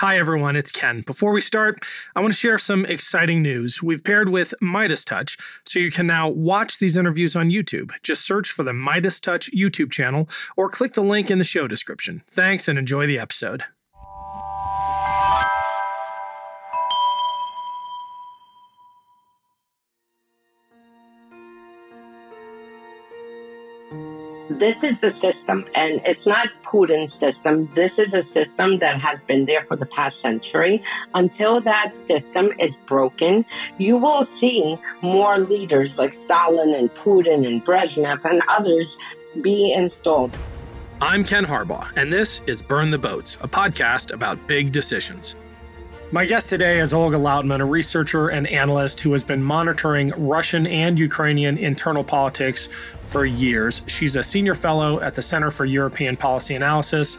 Hi, everyone, it's Ken. Before we start, I want to share some exciting news. We've paired with Midas Touch, so you can now watch these interviews on YouTube. Just search for the Midas Touch YouTube channel or click the link in the show description. Thanks and enjoy the episode. This is the system, and it's not Putin's system. This is a system that has been there for the past century. Until that system is broken, you will see more leaders like Stalin and Putin and Brezhnev and others be installed. I'm Ken Harbaugh, and this is Burn the Boats, a podcast about big decisions. My guest today is Olga Lautman, a researcher and analyst who has been monitoring Russian and Ukrainian internal politics for years. She's a senior fellow at the Center for European Policy Analysis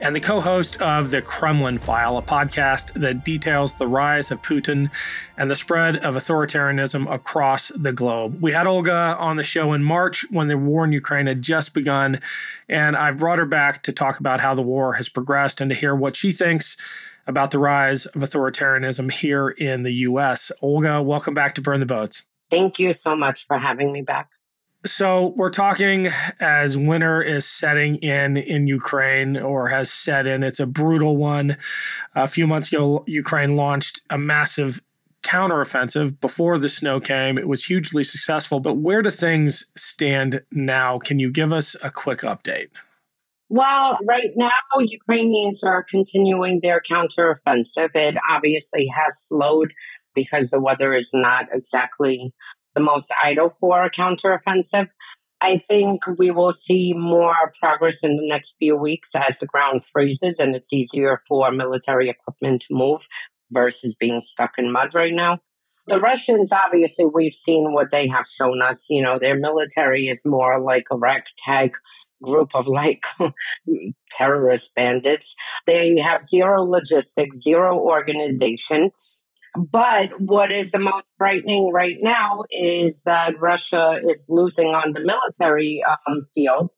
and the co host of The Kremlin File, a podcast that details the rise of Putin and the spread of authoritarianism across the globe. We had Olga on the show in March when the war in Ukraine had just begun, and I brought her back to talk about how the war has progressed and to hear what she thinks about the rise of authoritarianism here in the US. Olga, welcome back to Burn the Boats. Thank you so much for having me back. So, we're talking as winter is setting in in Ukraine or has set in. It's a brutal one. A few months ago, Ukraine launched a massive counteroffensive before the snow came. It was hugely successful. But where do things stand now? Can you give us a quick update? Well, right now, Ukrainians are continuing their counteroffensive. It obviously has slowed because the weather is not exactly the most idle for a counteroffensive. I think we will see more progress in the next few weeks as the ground freezes and it's easier for military equipment to move versus being stuck in mud right now. The Russians, obviously, we've seen what they have shown us. You know, their military is more like a ragtag group of like terrorist bandits. They have zero logistics, zero organization. But what is the most frightening right now is that Russia is losing on the military um, field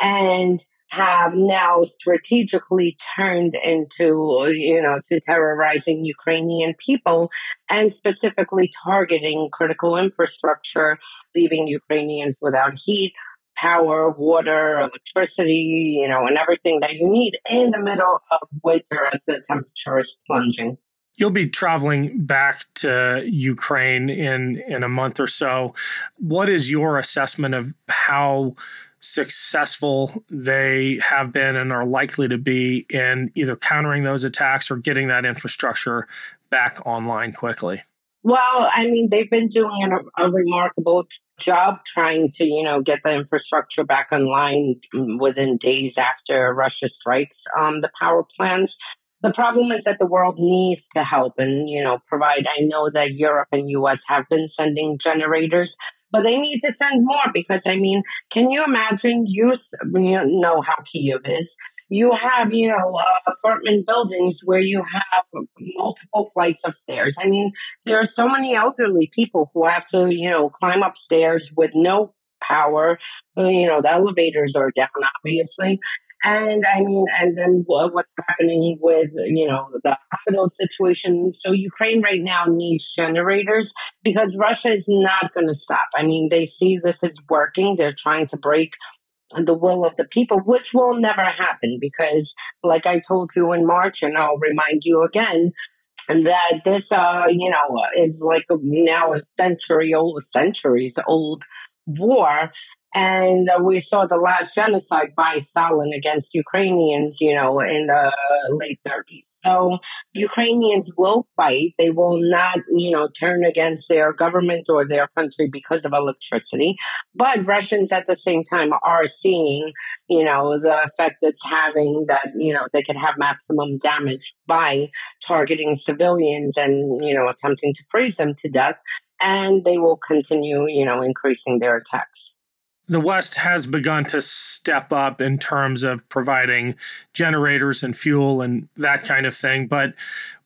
and have now strategically turned into, you know, to terrorizing Ukrainian people and specifically targeting critical infrastructure, leaving Ukrainians without heat, power, water, electricity, you know, and everything that you need in the middle of winter as the temperature is plunging. You'll be traveling back to Ukraine in in a month or so. What is your assessment of how successful they have been and are likely to be in either countering those attacks or getting that infrastructure back online quickly? Well, I mean, they've been doing a, a, remarkable job trying to, you know, get the infrastructure back online within days after Russia strikes um, the power plants. The problem is that the world needs to help and, you know, provide. I know that Europe and US have been sending generators, but they need to send more because, I mean, can you imagine? You, you know how Kiev is you have, you know, uh, apartment buildings where you have multiple flights of stairs. I mean, there are so many elderly people who have to, you know, climb upstairs with no power. You know, the elevators are down, obviously. And I mean, and then what's happening with, you know, the hospital situation. So Ukraine right now needs generators because Russia is not going to stop. I mean, they see this is working. They're trying to break the will of the people, which will never happen because, like I told you in March, and I'll remind you again, and that this, uh, you know, is like now a century old, centuries old war. And we saw the last genocide by Stalin against Ukrainians, you know, in the late 30s. So Ukrainians will fight. They will not, you know, turn against their government or their country because of electricity. But Russians at the same time are seeing, you know, the effect it's having that, you know, they could have maximum damage by targeting civilians and, you know, attempting to freeze them to death. And they will continue, you know, increasing their attacks. The West has begun to step up in terms of providing generators and fuel and that kind of thing. But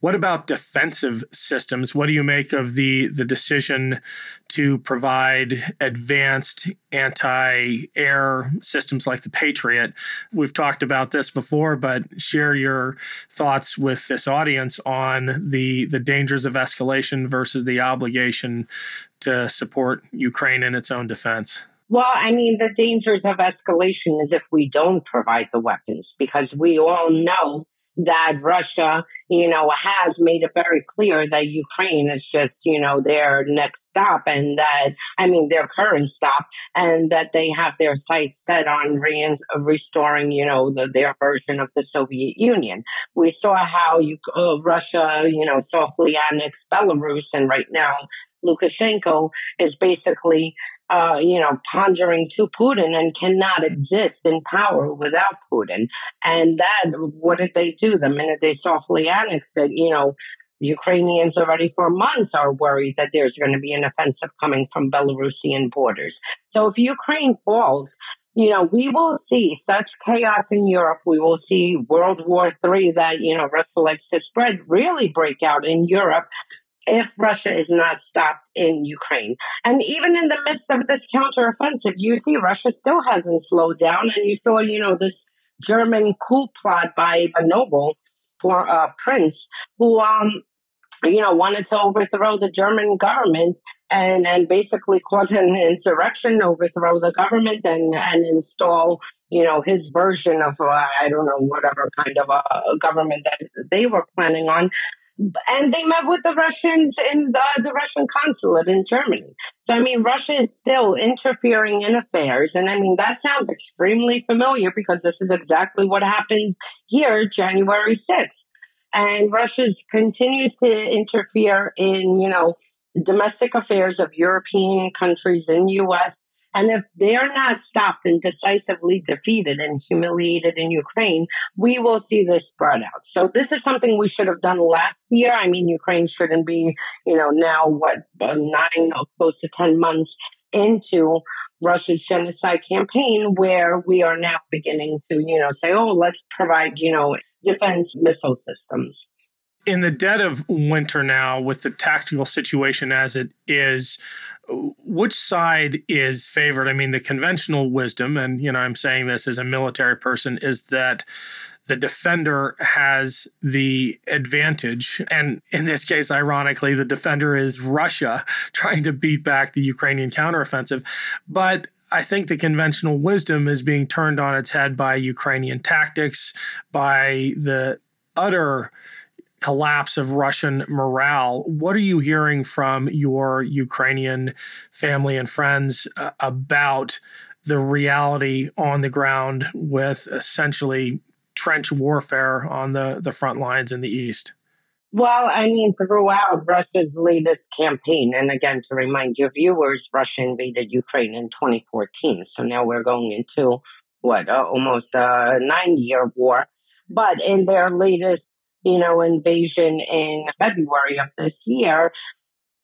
what about defensive systems? What do you make of the, the decision to provide advanced anti air systems like the Patriot? We've talked about this before, but share your thoughts with this audience on the, the dangers of escalation versus the obligation to support Ukraine in its own defense. Well, I mean, the dangers of escalation is if we don't provide the weapons, because we all know that Russia, you know, has made it very clear that Ukraine is just, you know, their next stop and that, I mean, their current stop and that they have their sights set on re- restoring, you know, the, their version of the Soviet Union. We saw how you, uh, Russia, you know, softly annexed Belarus and right now Lukashenko is basically uh, you know, pondering to Putin and cannot exist in power without Putin. And that, what did they do? The minute they softly annexed it, you know, Ukrainians already for months are worried that there's going to be an offensive coming from Belarusian borders. So if Ukraine falls, you know, we will see such chaos in Europe. We will see World War III that, you know, Russia likes to spread really break out in Europe if Russia is not stopped in Ukraine. And even in the midst of this counteroffensive, you see Russia still hasn't slowed down. And you saw, you know, this German coup plot by a noble for a prince who, um, you know, wanted to overthrow the German government and, and basically cause an insurrection, overthrow the government and, and install, you know, his version of, uh, I don't know, whatever kind of a government that they were planning on and they met with the Russians in the, the Russian consulate in Germany. So, I mean, Russia is still interfering in affairs. And I mean, that sounds extremely familiar because this is exactly what happened here January 6th. And Russia continues to interfere in, you know, domestic affairs of European countries and U.S. And if they're not stopped and decisively defeated and humiliated in Ukraine, we will see this spread out. So this is something we should have done last year. I mean, Ukraine shouldn't be, you know, now what, uh, nine or close to 10 months into Russia's genocide campaign where we are now beginning to, you know, say, oh, let's provide, you know, defense missile systems in the dead of winter now, with the tactical situation as it is, which side is favored? I mean, the conventional wisdom, and you know, I'm saying this as a military person, is that the defender has the advantage. And in this case, ironically, the defender is Russia trying to beat back the Ukrainian counteroffensive. But I think the conventional wisdom is being turned on its head by Ukrainian tactics, by the utter collapse of Russian morale. What are you hearing from your Ukrainian family and friends uh, about the reality on the ground with essentially trench warfare on the, the front lines in the east? Well, I mean, throughout Russia's latest campaign, and again, to remind your viewers, Russia invaded Ukraine in 2014. So now we're going into what, uh, almost a nine year war. But in their latest you know, invasion in February of this year,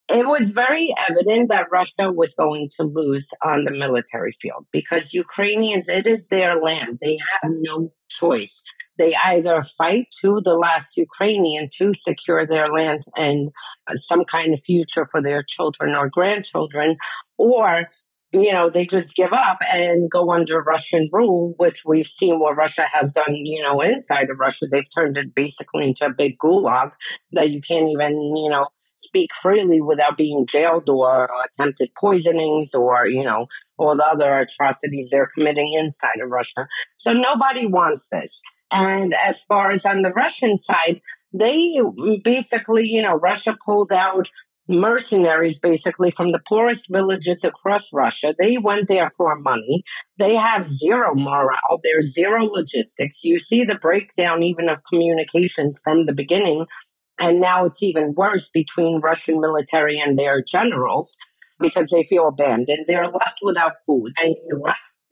it was very evident that Russia was going to lose on the military field because Ukrainians, it is their land. They have no choice. They either fight to the last Ukrainian to secure their land and uh, some kind of future for their children or grandchildren, or you know, they just give up and go under Russian rule, which we've seen what Russia has done, you know, inside of Russia. They've turned it basically into a big gulag that you can't even, you know, speak freely without being jailed or attempted poisonings or, you know, all the other atrocities they're committing inside of Russia. So nobody wants this. And as far as on the Russian side, they basically, you know, Russia pulled out mercenaries basically from the poorest villages across Russia. They went there for money. They have zero morale. There's zero logistics. You see the breakdown even of communications from the beginning. And now it's even worse between Russian military and their generals because they feel abandoned. They're left without food and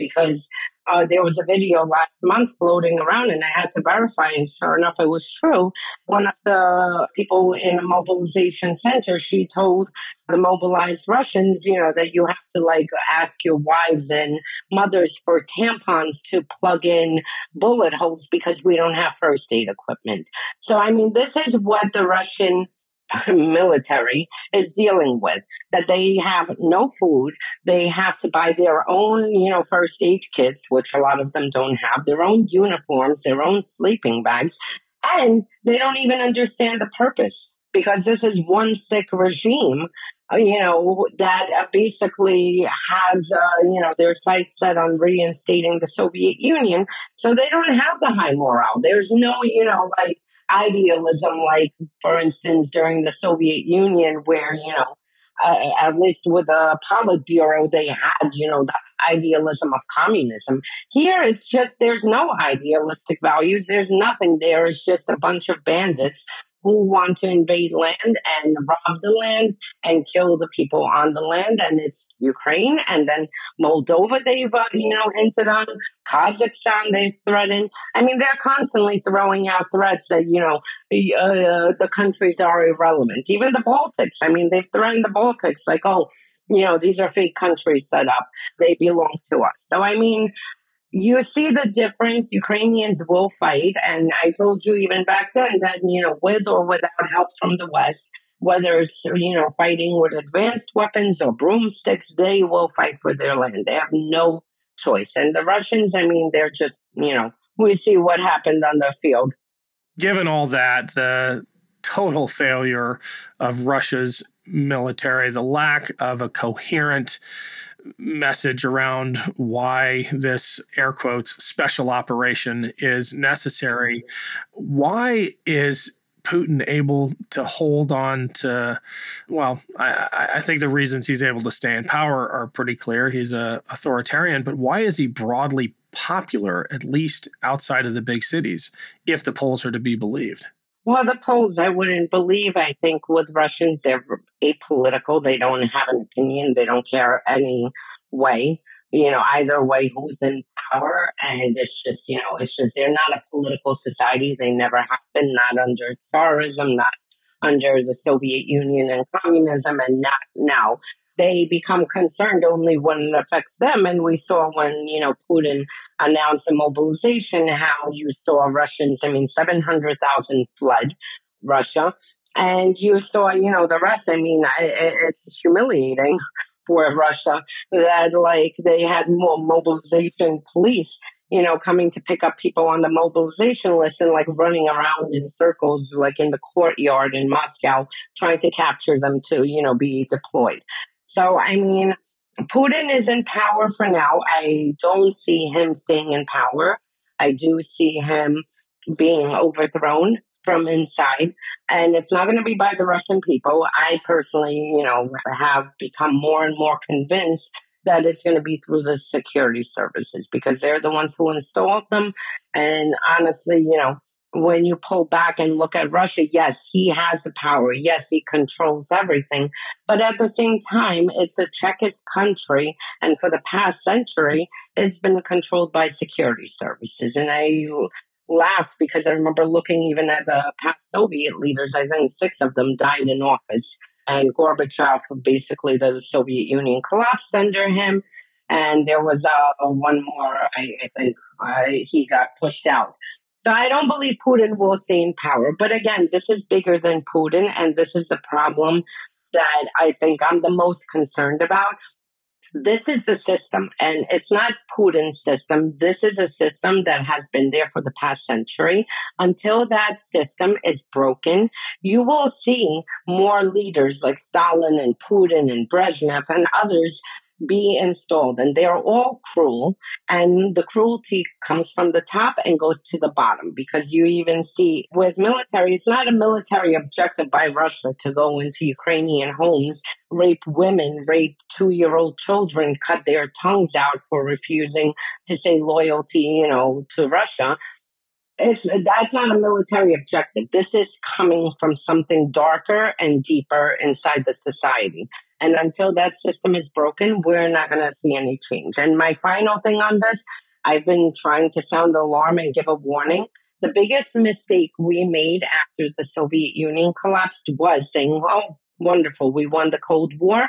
because uh, there was a video last month floating around and I had to verify, and sure enough, it was true. One of the people in a mobilization center, she told the mobilized Russians, you know, that you have to like ask your wives and mothers for tampons to plug in bullet holes because we don't have first aid equipment. So, I mean, this is what the Russian military is dealing with that they have no food. They have to buy their own you know first aid kits which a lot of them don't have their own uniforms their own sleeping bags. And they don't even understand the purpose because this is one sick regime uh, you know that uh, basically has uh, you know their sights set on reinstating the soviet union. So they don't have the high morale. There's no you know like idealism, like, for instance, during the Soviet Union, where, you know, uh, at least with the Politburo, they had, you know, the idealism of communism. Here, it's just there's no idealistic values. There's nothing there. It's just a bunch of bandits who want to invade land and rob the land and kill the people on the land. And it's Ukraine and then Moldova, they've, uh, you know, hinted on. Kazakhstan, they've threatened. I mean, they're constantly throwing out threats that, you know, uh, the countries are irrelevant. Even the Baltics. I mean, they've threatened the Baltics like, oh, you know, these are fake countries set up. They belong to us. So, I mean, you see the difference. Ukrainians will fight. And I told you even back then that, you know, with or without help from the West, whether it's, you know, fighting with advanced weapons or broomsticks, they will fight for their land. They have no choice. And the Russians, I mean, they're just, you know, we see what happened on the field. Given all that, the total failure of Russia's military, the lack of a coherent message around why this air quotes special operation is necessary. Why is Putin able to hold on to? Well, I, I, think the reasons he's able to stay in power are pretty clear. He's a authoritarian, but why is he broadly popular, at least outside of the big cities, if the polls are to be believed? Well, the polls I wouldn't believe. I think with Russians, they're apolitical. They don't have an opinion. They don't care any way, you know, either way who's in power. And it's just, you know, it's just, they're not a political society. They never have been, not under Tsarism, not under the Soviet Union and communism, and not now they become concerned only when it affects them. And we saw when, you know, Putin announced the mobilization, how you saw Russians, I mean, 700,000 fled Russia. And you saw, you know, the rest. I mean, it's humiliating for Russia that, like, they had more mobilization police you know, coming to pick up people on the mobilization list and like running around in circles, like in the courtyard in Moscow, trying to capture them to, you know, be deployed. So, I mean, Putin is in power for now. I don't see him staying in power. I do see him being overthrown from inside. And it's not going to be by the Russian people. I personally, you know, have become more and more convinced that it's going to be through the security services because they're the ones who installed them. And honestly, you know, when you pull back and look at Russia, yes, he has the power. Yes, he controls everything. But at the same time, it's a Chekist country. And for the past century, it's been controlled by security services. And I laughed because I remember looking even at the past Soviet leaders. I think six of them died in office. And Gorbachev, basically, the Soviet Union collapsed under him. And there was uh, one more, I, I think uh, he got pushed out. So I don't believe Putin will stay in power. But again, this is bigger than Putin, and this is the problem that I think I'm the most concerned about. This is the system, and it's not Putin's system. This is a system that has been there for the past century. Until that system is broken, you will see more leaders like Stalin and Putin and Brezhnev and others be installed and they're all cruel and the cruelty comes from the top and goes to the bottom because you even see with military it's not a military objective by russia to go into ukrainian homes rape women rape two-year-old children cut their tongues out for refusing to say loyalty you know to russia it's that's not a military objective. This is coming from something darker and deeper inside the society. And until that system is broken, we're not going to see any change. And my final thing on this, I've been trying to sound the alarm and give a warning. The biggest mistake we made after the Soviet Union collapsed was saying, oh, wonderful, we won the Cold War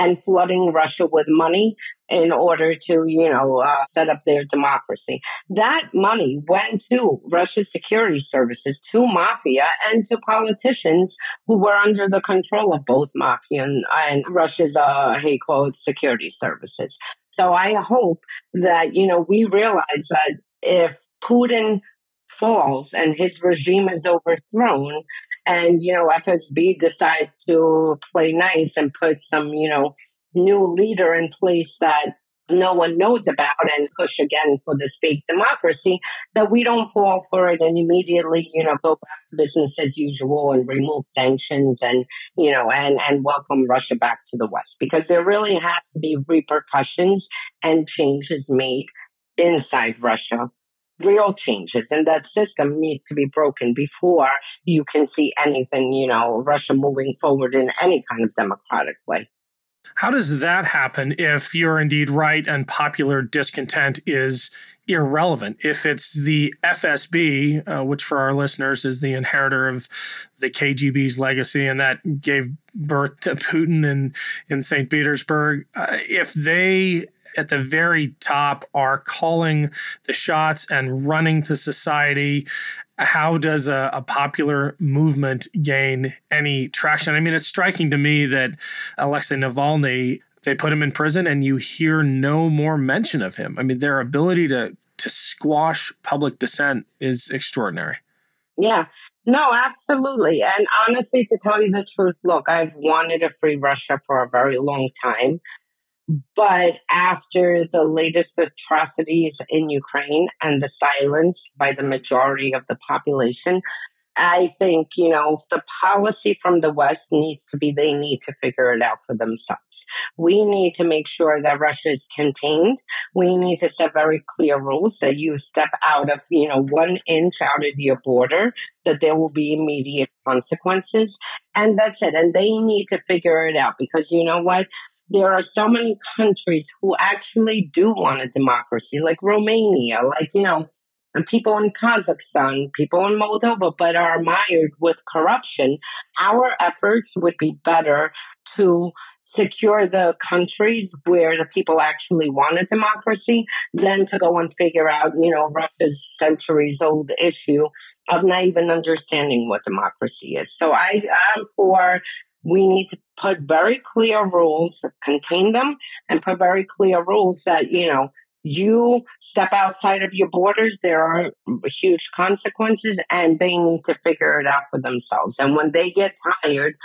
and flooding Russia with money in order to, you know, uh, set up their democracy. That money went to Russia's security services, to mafia, and to politicians who were under the control of both mafia and, and Russia's, uh, quote, security services. So I hope that, you know, we realize that if Putin falls and his regime is overthrown, and you know FSB decides to play nice and put some you know new leader in place that no one knows about and push again for this fake democracy that we don't fall for it and immediately you know go back to business as usual and remove sanctions and you know and and welcome russia back to the west. Because there really has to be repercussions and changes made inside russia real changes and that system needs to be broken before you can see anything, you know, Russia moving forward in any kind of democratic way. How does that happen if you're indeed right and popular discontent is irrelevant? If it's the FSB, uh, which for our listeners is the inheritor of the KGB's legacy and that gave birth to Putin in, in St. Petersburg, uh, if they at the very top are calling the shots and running to society how does a, a, popular movement gain any traction? I mean, it's striking to me that Alexei Navalny, they put him in prison and you hear no more mention of him. I mean, their ability to to squash public dissent is extraordinary. Yeah, no, absolutely. And honestly, to tell you the truth, look, I've wanted a free Russia for a very long time. But after the latest atrocities in Ukraine and the silence by the majority of the population, I think, you know, the policy from the West needs to be they need to figure it out for themselves. We need to make sure that Russia is contained. We need to set very clear rules that you step out of, you know, one inch out of your border, that there will be immediate consequences. And that's it. And they need to figure it out because you know what? There are so many countries who actually do want a democracy, like Romania, like, you know, and people in Kazakhstan, people in Moldova, but are mired with corruption. Our efforts would be better to secure the countries where the people actually want a democracy than to go and figure out, you know, Russia's centuries old issue of not even understanding what democracy is. So I am for we need to put very clear rules, contain them, and put very clear rules that, you know, you step outside of your borders, there are huge consequences, and they need to figure it out for themselves. And when they get tired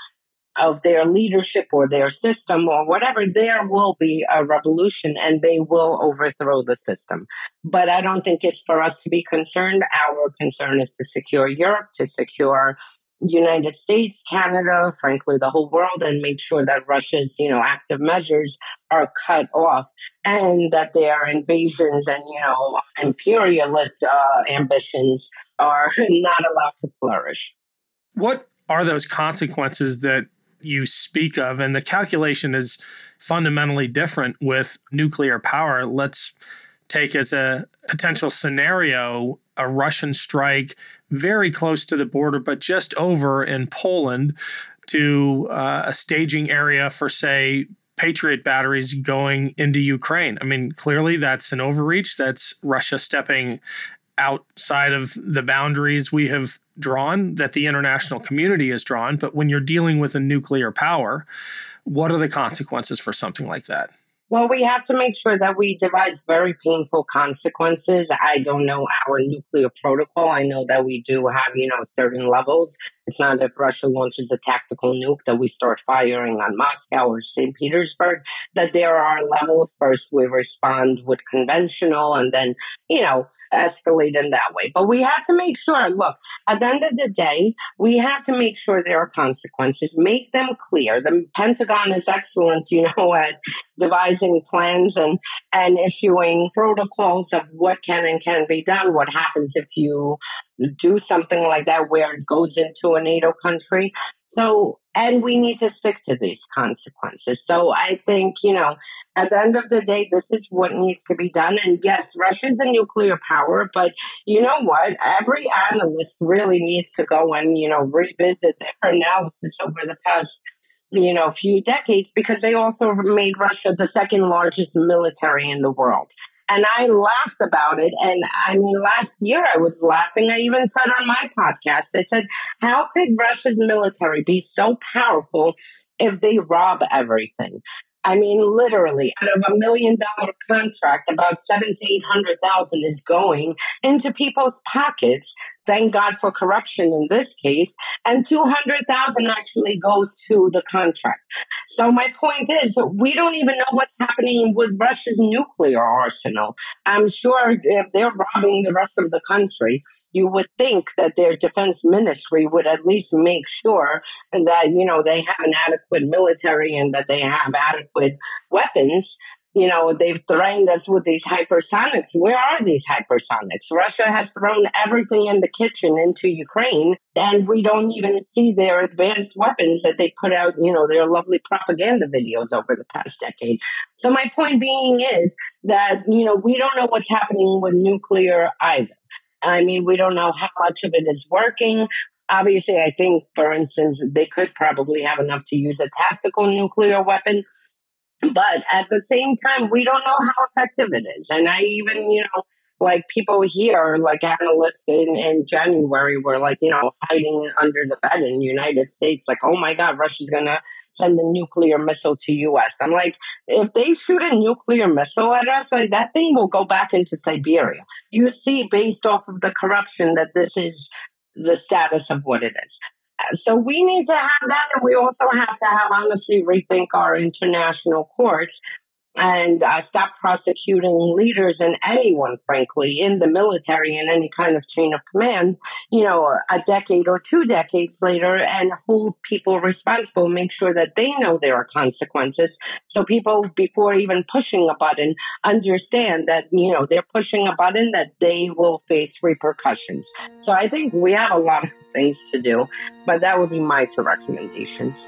of their leadership or their system or whatever, there will be a revolution and they will overthrow the system. But I don't think it's for us to be concerned. Our concern is to secure Europe, to secure United States, Canada, frankly, the whole world, and make sure that Russia's, you know, active measures are cut off and that their invasions and, you know, imperialist uh, ambitions are not allowed to flourish. What are those consequences that you speak of? And the calculation is fundamentally different with nuclear power. Let's take as a potential scenario a Russian strike very close to the border, but just over in Poland to uh, a staging area for, say, Patriot batteries going into Ukraine. I mean, clearly that's an overreach. That's Russia stepping outside of the boundaries we have drawn, that the international community has drawn. But when you're dealing with a nuclear power, what are the consequences for something like that? Well, we have to make sure that we devise very painful consequences. I don't know our nuclear protocol. I know that we do have, you know, certain levels. It's not if Russia launches a tactical nuke that we start firing on Moscow or St. Petersburg, that there are levels. First, we respond with conventional and then, you know, escalate in that way. But we have to make sure, look, at the end of the day, we have to make sure there are consequences, make them clear. The Pentagon is excellent, you know, at devising plans and, and issuing protocols of what can and can be done, what happens if you do something like that where it goes into a NATO country. So, and we need to stick to these consequences. So I think, you know, at the end of the day, this is what needs to be done. And yes, Russia's a nuclear power, but you know what? Every analyst really needs to go and, you know, revisit their analysis over the past you know, few decades because they also made Russia the second largest military in the world. And I laughed about it. And I mean, last year I was laughing. I even said on my podcast, I said, how could Russia's military be so powerful if they rob everything? I mean, literally, out of a million dollar contract, about seven to eight hundred thousand is going into people's pockets. Thank God for corruption in this case, and two hundred thousand actually goes to the contract. So my point is, we don't even know what's happening with Russia's nuclear arsenal. I'm sure if they're robbing the rest of the country, you would think that their defense ministry would at least make sure that you know they have an adequate military and that they have adequate weapons you know, they've threatened us with these hypersonics. Where are these hypersonics? Russia has thrown everything in the kitchen into Ukraine, and we don't even see their advanced weapons that they put out, you know, their lovely propaganda videos over the past decade. So my point being is that, you know, we don't know what's happening with nuclear either. I mean, we don't know how much of it is working. Obviously, I think, for instance, they could probably have enough to use a tactical nuclear weapon. But at the same time, we don't know how effective it is. And I even, you know, like people here, like analysts in, in January were like, you know, hiding under the bed in the United States, like, oh my God, Russia's to send a nuclear missile to US. I'm like, if they shoot a nuclear missile at us, like that thing will go back into Siberia. You see, based off of the corruption, that this is the status of what it is. So we need to have that, and we also have to have honestly rethink our international courts and uh, stop prosecuting leaders and anyone, frankly, in the military and any kind of chain of command, you know, a decade or two decades later and hold people responsible, make sure that they know there are consequences. So people, before even pushing a button, understand that, you know, they're pushing a button that they will face repercussions. So I think we have a lot of things to do, but that would be my two recommendations.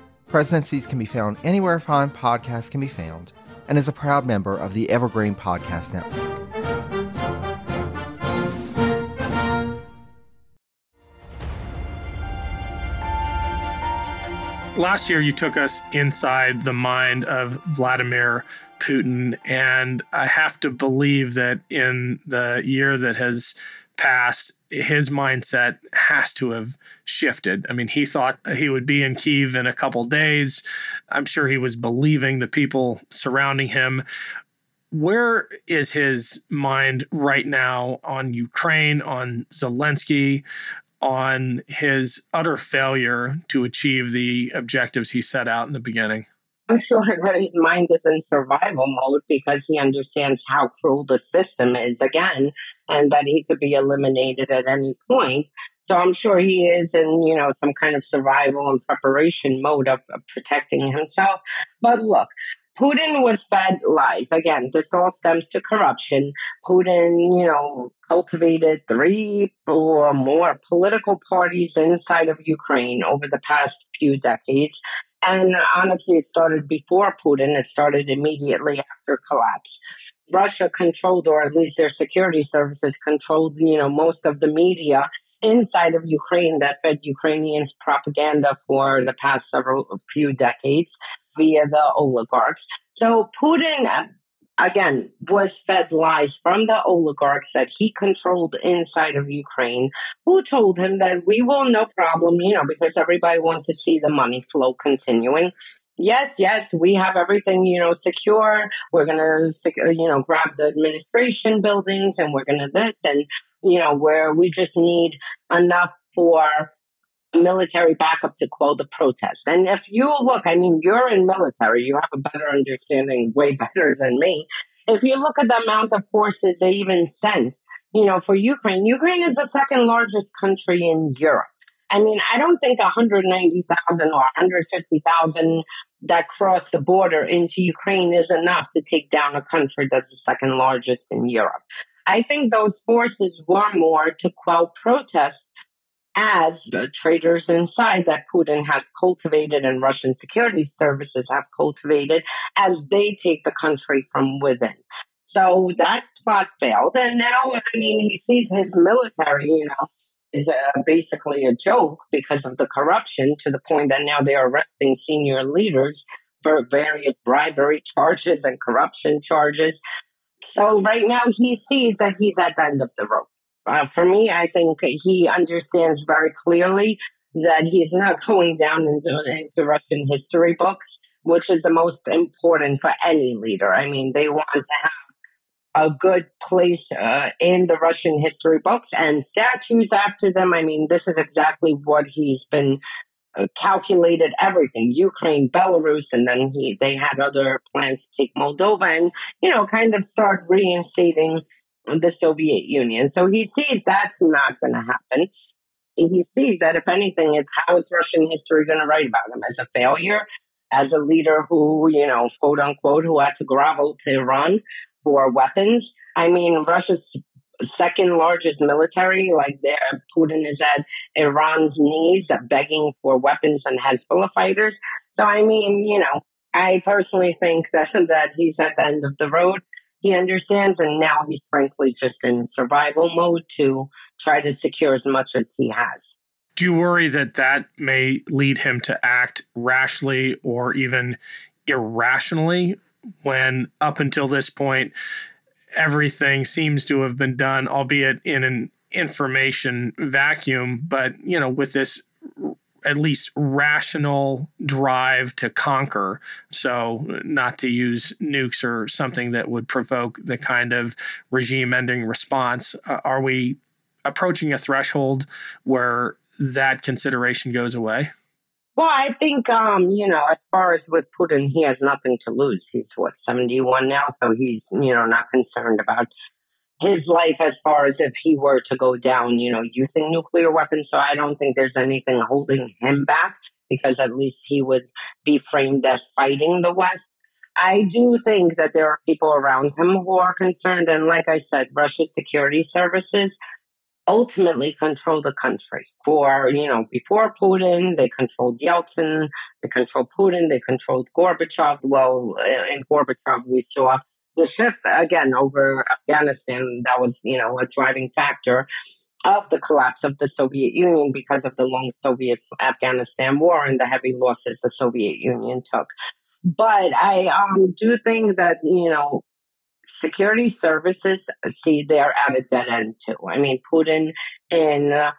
Presidencies can be found anywhere fine podcasts can be found, and is a proud member of the Evergreen Podcast Network. Last year, you took us inside the mind of Vladimir Putin, and I have to believe that in the year that has passed, his mindset has to have shifted. I mean, he thought he would be in Kiev in a couple days. I'm sure he was believing the people surrounding him. Where is his mind right now on Ukraine, on Zelensky, on his utter failure to achieve the objectives he set out in the beginning? I'm sure that his mind is in survival mode because he understands how cruel the system is again and that he could be eliminated at any point. So I'm sure he is in, you know, some kind of survival and preparation mode of, of protecting himself. But look, Putin was fed lies. Again, this all stems to corruption. Putin, you know, cultivated three or more political parties inside of Ukraine over the past few decades. And honestly, it started before Putin. It started immediately after collapse. Russia controlled, or at least their security services controlled, you know, most of the media inside of Ukraine that fed Ukrainians propaganda for the past several few decades via the oligarchs. So Putin, uh, again, was fed lies from the oligarchs that he controlled inside of Ukraine, who told him that we will no problem, you know, because everybody wants to see the money flow continuing. Yes, yes, we have everything, you know, secure. We're going to, you know, grab the administration buildings and we're going to this and, you know, where we just need enough for military backup to quell the protest. And if you look, I mean, you're in military, you have a better understanding, way better than me. If you look at the amount of forces they even sent, you know, for Ukraine, Ukraine is the second largest country in Europe. I mean, I don't think 190,000 or 150,000 that cross the border into Ukraine is enough to take down a country that's the second largest in Europe. I think those forces were more to quell protest as the traitors inside that Putin has cultivated and Russian security services have cultivated as they take the country from within. So that plot failed. And now, I mean, he sees his military, you know, is a, basically a joke because of the corruption to the point that now they're arresting senior leaders for various bribery charges and corruption charges. So right now he sees that he's at the end of the rope. Uh, for me, I think he understands very clearly that he's not going down into, into Russian history books, which is the most important for any leader. I mean, they want to have a good place uh, in the Russian history books and statues after them. I mean, this is exactly what he's been uh, calculated everything Ukraine, Belarus, and then he they had other plans to take Moldova and you know kind of start reinstating the Soviet Union. So he sees that's not going to happen. He sees that if anything, it's how is Russian history going to write about him as a failure, as a leader who you know quote unquote who had to grovel to Iran for weapons. I mean, Russia's second largest military, like there, Putin is at Iran's knees uh, begging for weapons and Hezbollah fighters. So, I mean, you know, I personally think that, that he's at the end of the road. He understands, and now he's frankly just in survival mode to try to secure as much as he has. Do you worry that that may lead him to act rashly or even irrationally when up until this point everything seems to have been done albeit in an information vacuum but you know with this at least rational drive to conquer so not to use nukes or something that would provoke the kind of regime ending response uh, are we approaching a threshold where that consideration goes away well, I think, um, you know, as far as with Putin, he has nothing to lose. He's what, 71 now? So he's, you know, not concerned about his life as far as if he were to go down, you know, using nuclear weapons. So I don't think there's anything holding him back because at least he would be framed as fighting the West. I do think that there are people around him who are concerned. And like I said, Russia's security services ultimately control the country. For, you know, before Putin, they controlled Yeltsin, they controlled Putin, they controlled Gorbachev. Well, uh, in Gorbachev, we saw the shift again over Afghanistan. That was, you know, a driving factor of the collapse of the Soviet Union because of the long Soviet Afghanistan war and the heavy losses the Soviet Union took. But I um, do think that, you know, security services see they're at a dead end too. I mean, Putin in uh,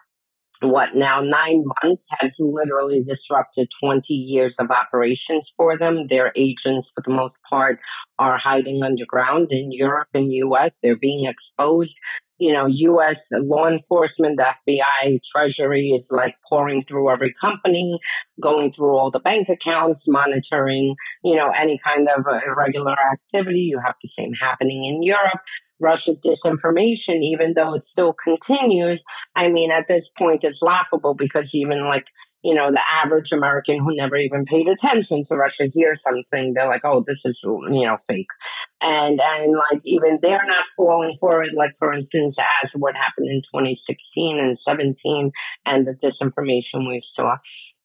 what now nine months has literally disrupted 20 years of operations for them. Their agents, for the most part, are hiding underground in Europe and US. They're being exposed you know, U.S. law enforcement, FBI, Treasury is like pouring through every company, going through all the bank accounts, monitoring, you know, any kind of irregular activity. You have the same happening in Europe. Russia's disinformation, even though it still continues, I mean, at this point, it's laughable because even like you know, the average American who never even paid attention to Russia hears something, they're like, oh, this is, you know, fake. And, and like, even they're not falling for it. Like, for instance, as what happened in 2016 and 17 and the disinformation we saw.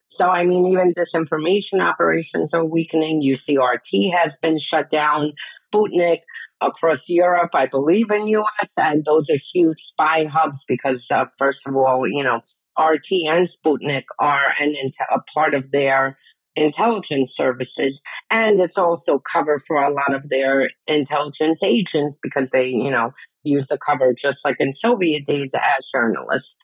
So, I mean, even disinformation operations are weakening. you see RT has been shut down. Sputnik across Europe, I believe in US, and those are huge spy hubs because, uh, first of all, you know, RT and Sputnik are an a part of their intelligence services, and it's also cover for a lot of their intelligence agents because they, you know, use the cover just like in Soviet days as journalists.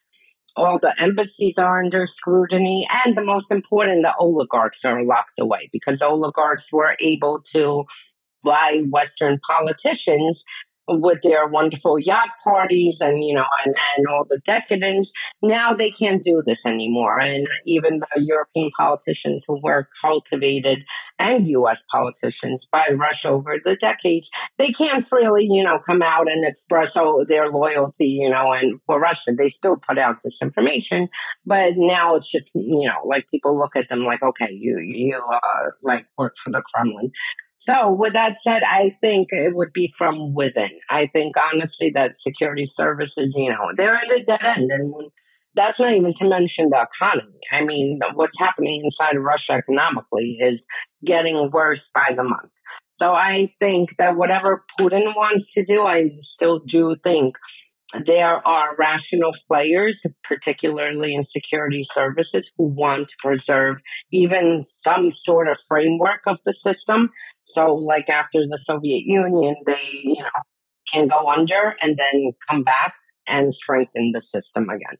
All the embassies are under scrutiny, and the most important, the oligarchs are locked away because oligarchs were able to buy Western politicians with their wonderful yacht parties and you know and, and all the decadence. Now they can't do this anymore. And even the european politicians who were cultivated and us politicians by russia over the decades they can't freely you know come out and express oh, their loyalty you know and for russia. They still put out disinformation but now it's just you know like people look at them like okay you you uh, like work for the kremlin so, with that said, I think it would be from within. I think honestly that security services, you know, they're at a dead end. And that's not even to mention the economy. I mean, what's happening inside of Russia economically is getting worse by the month. So, I think that whatever Putin wants to do, I still do think there are rational players, particularly in security services, who want to preserve even some sort of framework of the system. So, like after the Soviet Union, they, you know, can go under and then come back and strengthen the system again.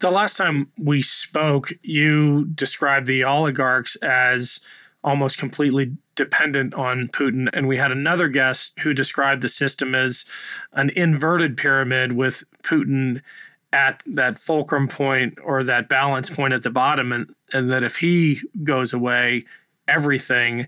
The last time we spoke, you described the oligarchs as almost completely dependent on Putin. And we had another guest who described the system as an inverted pyramid with Putin at that fulcrum point or that balance point at the bottom. And, and that if he goes away, everything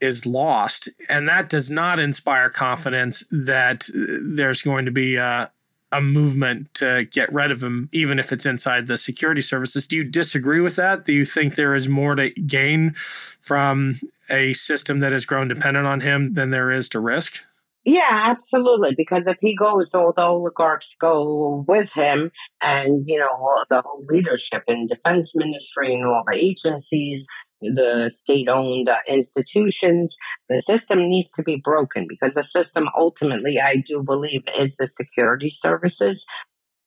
is lost. And that does not inspire confidence that there's going to be a, a movement to get rid of him, even if it's inside the security services. Do you disagree with that? Do you think there is more to gain from a system that has grown dependent on him than there is to risk? Yeah, absolutely. Because if he goes, all the oligarchs go with him, and you know the whole leadership and defense ministry and all the agencies the state owned uh, institutions. The system needs to be broken because the system ultimately, I do believe, is the security services.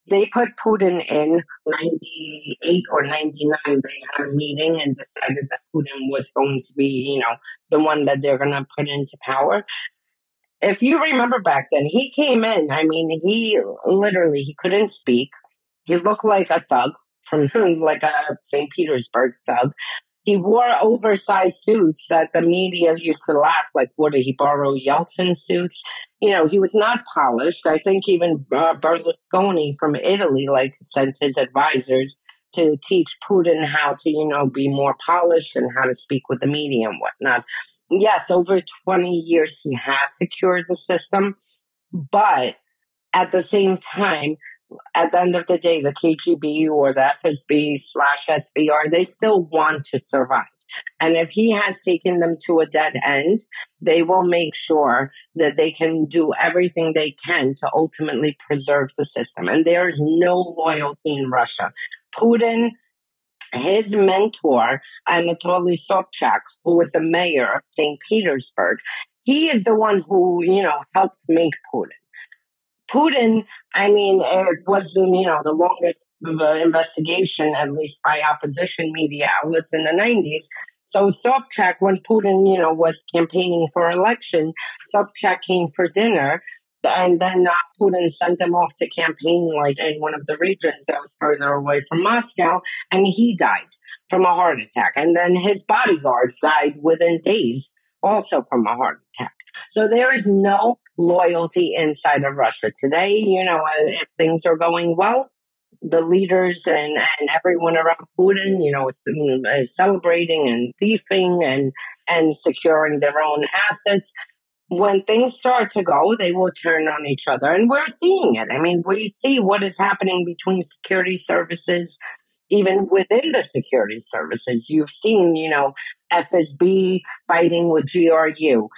They put Putin in 98 or 99. They had a meeting and decided that Putin was going to be, you know, the one that they're going to put into power. If you remember back then, he came in. I mean, he literally, he couldn't speak. He looked like a thug from like a St. Petersburg thug. He wore oversized suits that the media used to laugh like, what did he borrow Yeltsin suits? You know, he was not polished. I think even uh, Berlusconi from Italy like sent his advisors to teach Putin how to, you know, be more polished and how to speak with the media and whatnot. Yes, over 20 years he has secured the system, but at the same time, at the end of the day, the KGB or the FSB slash SVR, they still want to survive. And if he has taken them to a dead end, they will make sure that they can do everything they can to ultimately preserve the system. And there is no loyalty in Russia. Putin, his mentor, Anatoly Sobchak, who was the mayor of St. Petersburg, he is the one who, you know, helped make Putin. Putin, I mean, it was the, you know the longest investigation, at least by opposition media outlets in the 90s. So Sobchak, when Putin, you know, was campaigning for election, Sobchak came for dinner, and then uh, Putin sent him off to campaign like in one of the regions that was further away from Moscow, and he died from a heart attack. And then his bodyguards died within days, also from a heart attack. So there is no loyalty inside of Russia. Today, you know, uh, if things are going well, the leaders and, and everyone around Putin, you know, mm, is celebrating and thieving and, and securing their own assets. When things start to go, they will turn on each other. And we're seeing it. I mean, we see what is happening between security services even within the security services. You've seen, you know, FSB fighting with GRU.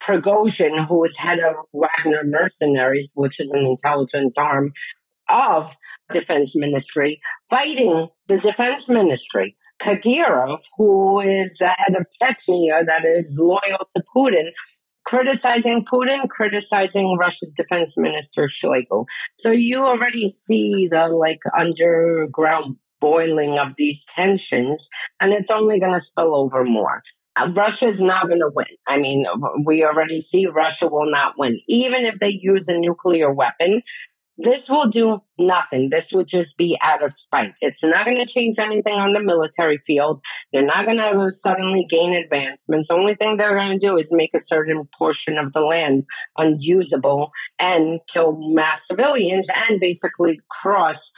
Prigozhin, who was head of Wagner Mercenaries, which is an intelligence arm of defense ministry, fighting the defense ministry. Kadyrov, who is the head of Chechnya, that is loyal to Putin, criticizing Putin, criticizing Russia's defense minister Shoigu. So you already see the like underground boiling of these tensions, and it's only going to spill over more. Russia is not going to win. I mean, we already see Russia will not win. Even if they use a nuclear weapon, this will do nothing. This will just be out of spite. It's not going to change anything on the military field. They're not going to suddenly gain advancements. The only thing they're going to do is make a certain portion of the land unusable and kill mass civilians and basically cross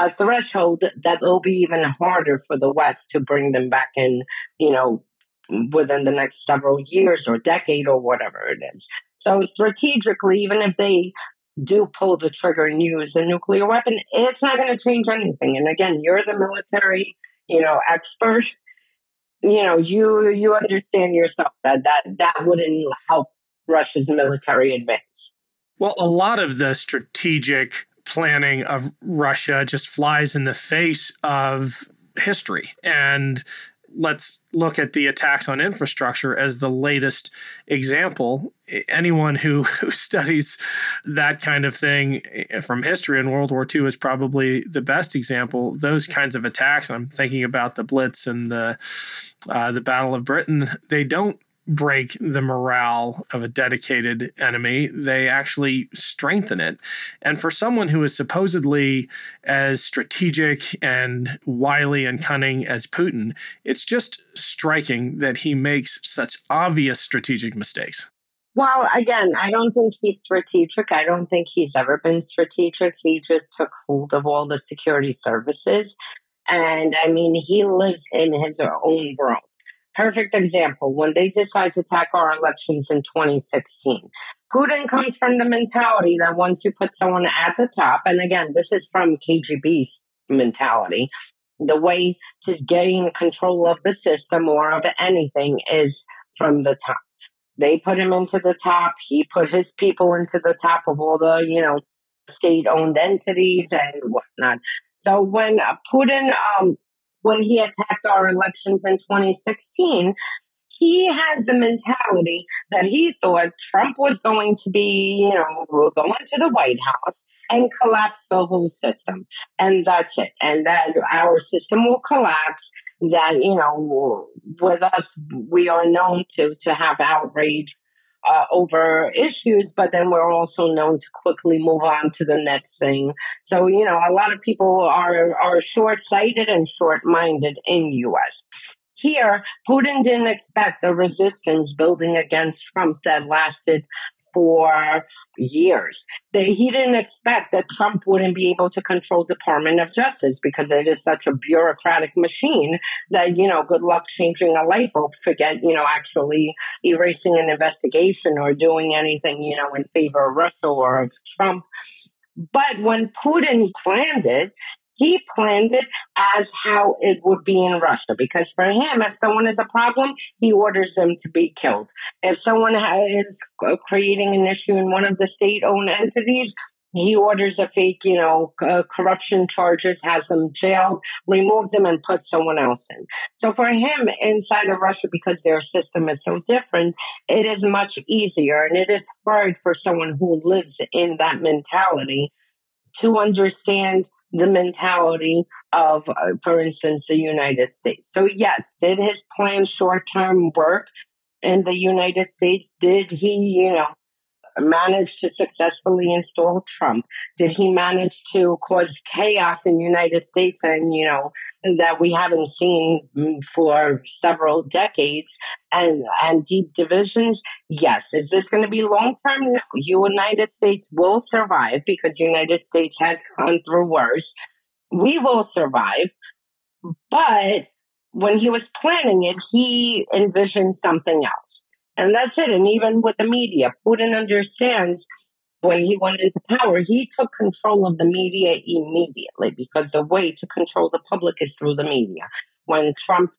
a threshold that will be even harder for the West to bring them back in, you know, within the next several years or decade or whatever it is. So strategically, even if they do pull the trigger and use a nuclear weapon, it's not going to change anything. And again, you're the military, you know, expert. You know, you you understand yourself that that that wouldn't help Russia's military advance. Well, a lot of the strategic planning of Russia just flies in the face of history and let's look at the attacks on infrastructure as the latest example. Anyone who, who studies that kind of thing eh, from history in World War II is probably the best example. Those kinds of attacks, I'm thinking about the Blitz and the uh, the Battle of Britain, they don't break the morale of a dedicated enemy. They actually strengthen it. And for someone who is supposedly as strategic and wily and cunning as Putin, it's just striking that he makes such obvious strategic mistakes. Well, again, I don't think he's strategic. I don't think he's ever been strategic. He just took hold of all the security services. And I mean, he lives in his own world perfect example when they decide to attack our elections in 2016. Putin comes from the mentality that once you put someone at the top, and again, this is from KGB's mentality, the way to gain control of the system or of anything is from the top. They put him into the top. He put his people into the top of all the, you know, state owned entities and whatnot. So when Putin um, when he attacked our elections in 2016, he has the mentality that he thought Trump was going to be, you know, going to the White House and collapse the whole system. And that's it. And that our system will collapse. That, you know, with us, we are known to, to have outrage uh, over issues, but then we're also known to quickly move on to the next thing. So, you know, a lot of people are, are short sighted and short minded in US. Here, Putin didn't expect a resistance building against Trump that lasted for years. They, he didn't expect that Trump wouldn't be able to control Department of Justice because it is such a bureaucratic machine that, you know, good luck changing a light bulb, forget, you know, actually erasing an investigation or doing anything, you know, in favor of Russia or of Trump. But when Putin planned it, he planned it as how it would be in Russia because for him, if someone is a problem, he orders them to be killed. If someone is creating an issue in one of the state owned entities, he orders a fake, you know, uh, corruption charges, has them jailed, removes them, and puts someone else in. So for him, inside of Russia, because their system is so different, it is much easier, and it is hard for someone who lives in that mentality to understand the mentality of, uh, for instance, the United States. So, yes, did his plan short term work in the United States? Did he, you know, manage to successfully install Trump? Did he manage to cause chaos in the United States and, you know, that we haven't seen mm, for several decades and, and deep divisions? Yes. Is this going to be long term? No. United States will survive because United States has gone through worse. We will survive. But when he was planning it, he envisioned something else. And that's it. And even with the media, Putin understands when he went into power, he took control of the media immediately because the way to control the public is through the media. When Trump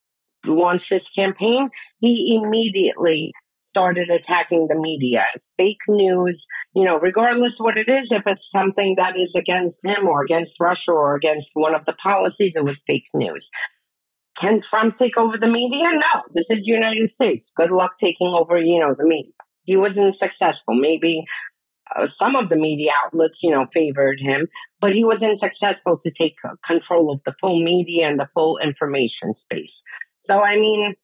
launched his campaign, he immediately started attacking the media. Fake news, you know, regardless what it is, if it's something that is against him or against Russia or against one of the policies, it was fake news. Can Trump take over the media? No. This is United States. Good luck taking over, you know, the media. He wasn't successful. Maybe uh, some of the media outlets, you know, favored him, but he wasn't successful to take control of the full media and the full information space. So, I mean,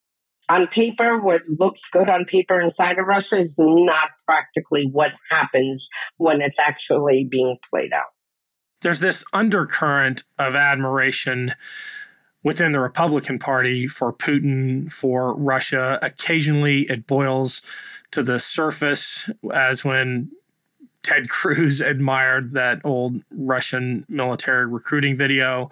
on paper, what looks good on paper inside of Russia is not practically what happens when it's actually being played out. There's this undercurrent of admiration within the Republican Party for Putin, for Russia. Occasionally it boils to the surface, as when Ted Cruz admired that old Russian military recruiting video.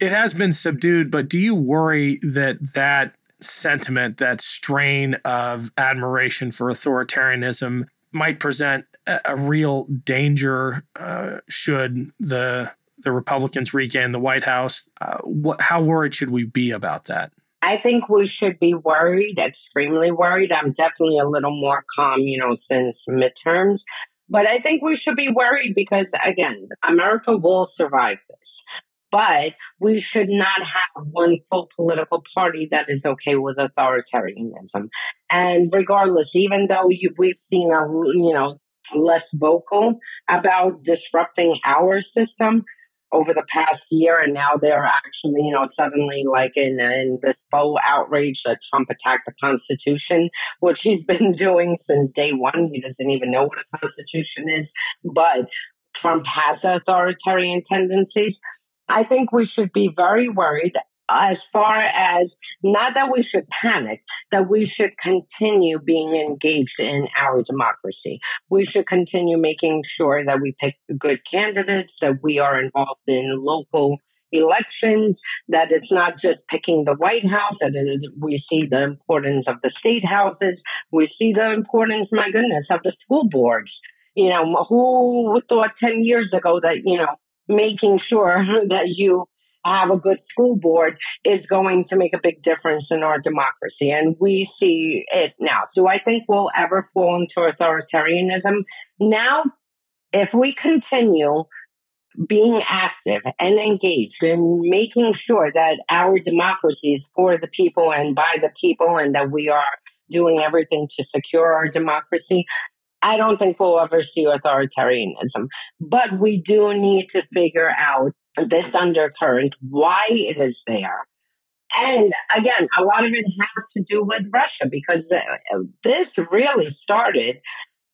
It has been subdued, but do you worry that that sentiment, that strain of admiration for authoritarianism, might present a, a real danger uh, should the the Republicans regain the White House? Uh, what, how worried should we be about that? I think we should be worried, extremely worried. I'm definitely a little more calm, you know, since midterms. But I think we should be worried because, again, America will survive this. But we should not have one full political party that is okay with authoritarianism. And regardless, even though you, we've seen a, you know, less vocal about disrupting our system, over the past year, and now they're actually, you know, suddenly like in in this Boe outrage that Trump attacked the Constitution, which he's been doing since day one. He doesn't even know what a Constitution is, but Trump has authoritarian tendencies. I think we should be very worried as far as not that we should panic, that we should continue being engaged in our democracy. We should continue making sure that we pick good candidates, that we are involved in local elections, that it's not just picking the White House, that it, we see the importance of the state houses, we see the importance, my goodness, of the school boards. You know, who thought 10 years ago that, you know, making sure that you have a good school board is going to make a big difference in our democracy. And we see it now. Do I think we'll ever fall into authoritarianism? Now, if we continue being active and engaged in making sure that our democracy is for the people and by the people and that we are doing everything to secure our democracy, I don't think we'll ever see authoritarianism. But we do need to figure out this undercurrent, why it is there. And again, a lot of it has to do with Russia because uh, this really started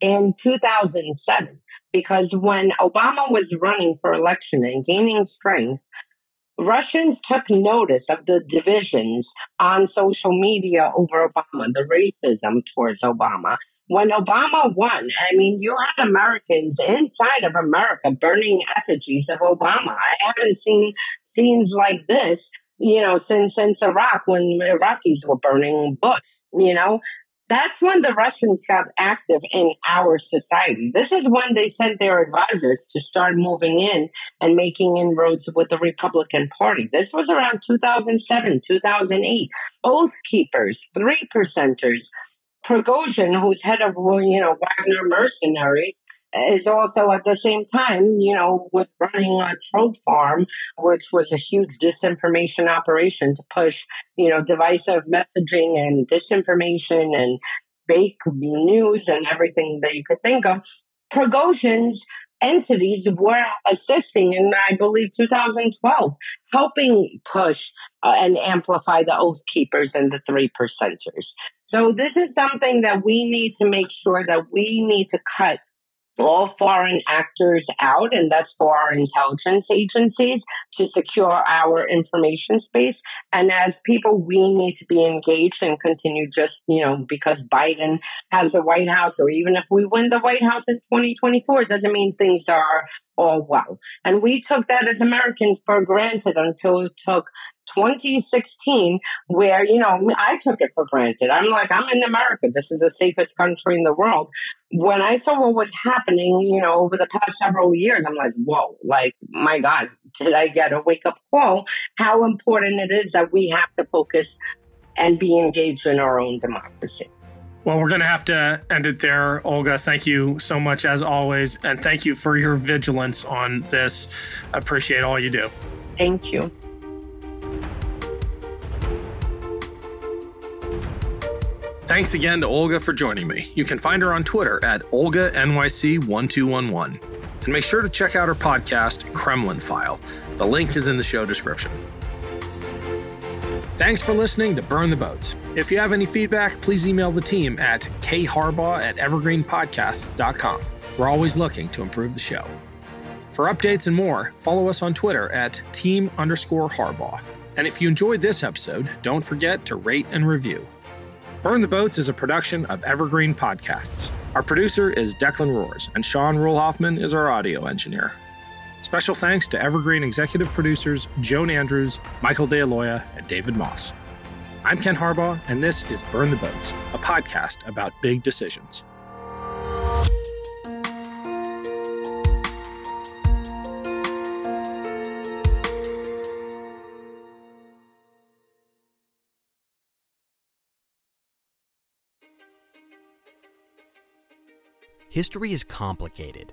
in 2007. Because when Obama was running for election and gaining strength, Russians took notice of the divisions on social media over Obama, the racism towards Obama when Obama won, I mean, you had Americans inside of America burning effigies of Obama. I haven't seen scenes like this, you know, since since Iraq when Iraqis were burning books. You know, that's when the Russians got active in our society. This is when they sent their advisors to start moving in and making inroads with the Republican Party. This was around 2007, 2008. Oath keepers, three percenters, Prigozhin, who's head of, you know, Wagner mercenaries, is also at the same time, you know, with running a troll farm, which was a huge disinformation operation to push, you know, divisive messaging and disinformation and fake news and everything that you could think of. Prigozhin's entities were assisting in, I believe, 2012, helping push uh, and amplify the Oath Keepers and the Three Percenters. So this is something that we need to make sure that we need to cut all foreign actors out, and that's for our intelligence agencies to secure our information space. And as people, we need to be engaged and continue just, you know, because Biden has the White House, or even if we win the White House in 2024, it doesn't mean things are Oh, all well. And we took that as Americans for granted until it took 2016, where, you know, I took it for granted. I'm like, I'm in America. This is the safest country in the world. When I saw what was happening, you know, over the past several years, I'm like, whoa, like, my God, did I get a wake up call? How important it is that we have to focus and be engaged in our own democracy. Well, we're going to have to end it there. Olga, thank you so much as always. And thank you for your vigilance on this. I appreciate all you do. Thank you. Thanks again to Olga for joining me. You can find her on Twitter at OlgaNYC1211. And make sure to check out her podcast, Kremlin File. The link is in the show description. Thanks for listening to Burn the Boats. If you have any feedback, please email the team at kharbaugh at evergreenpodcasts.com. We're always looking to improve the show. For updates and more, follow us on Twitter at team underscore Harbaugh. And if you enjoyed this episode, don't forget to rate and review. Burn the Boats is a production of Evergreen Podcasts. Our producer is Declan Roars, and Sean Rule is our audio engineer. Special thanks to Evergreen executive producers Joan Andrews, Michael DeAloia, and David Moss. I'm Ken Harbaugh, and this is Burn the Boats, a podcast about big decisions. History is complicated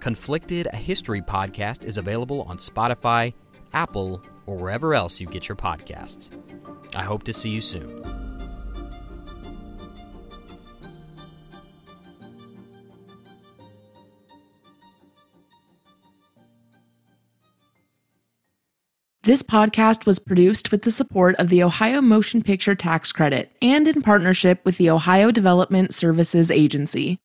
Conflicted, a history podcast, is available on Spotify, Apple, or wherever else you get your podcasts. I hope to see you soon. This podcast was produced with the support of the Ohio Motion Picture Tax Credit and in partnership with the Ohio Development Services Agency.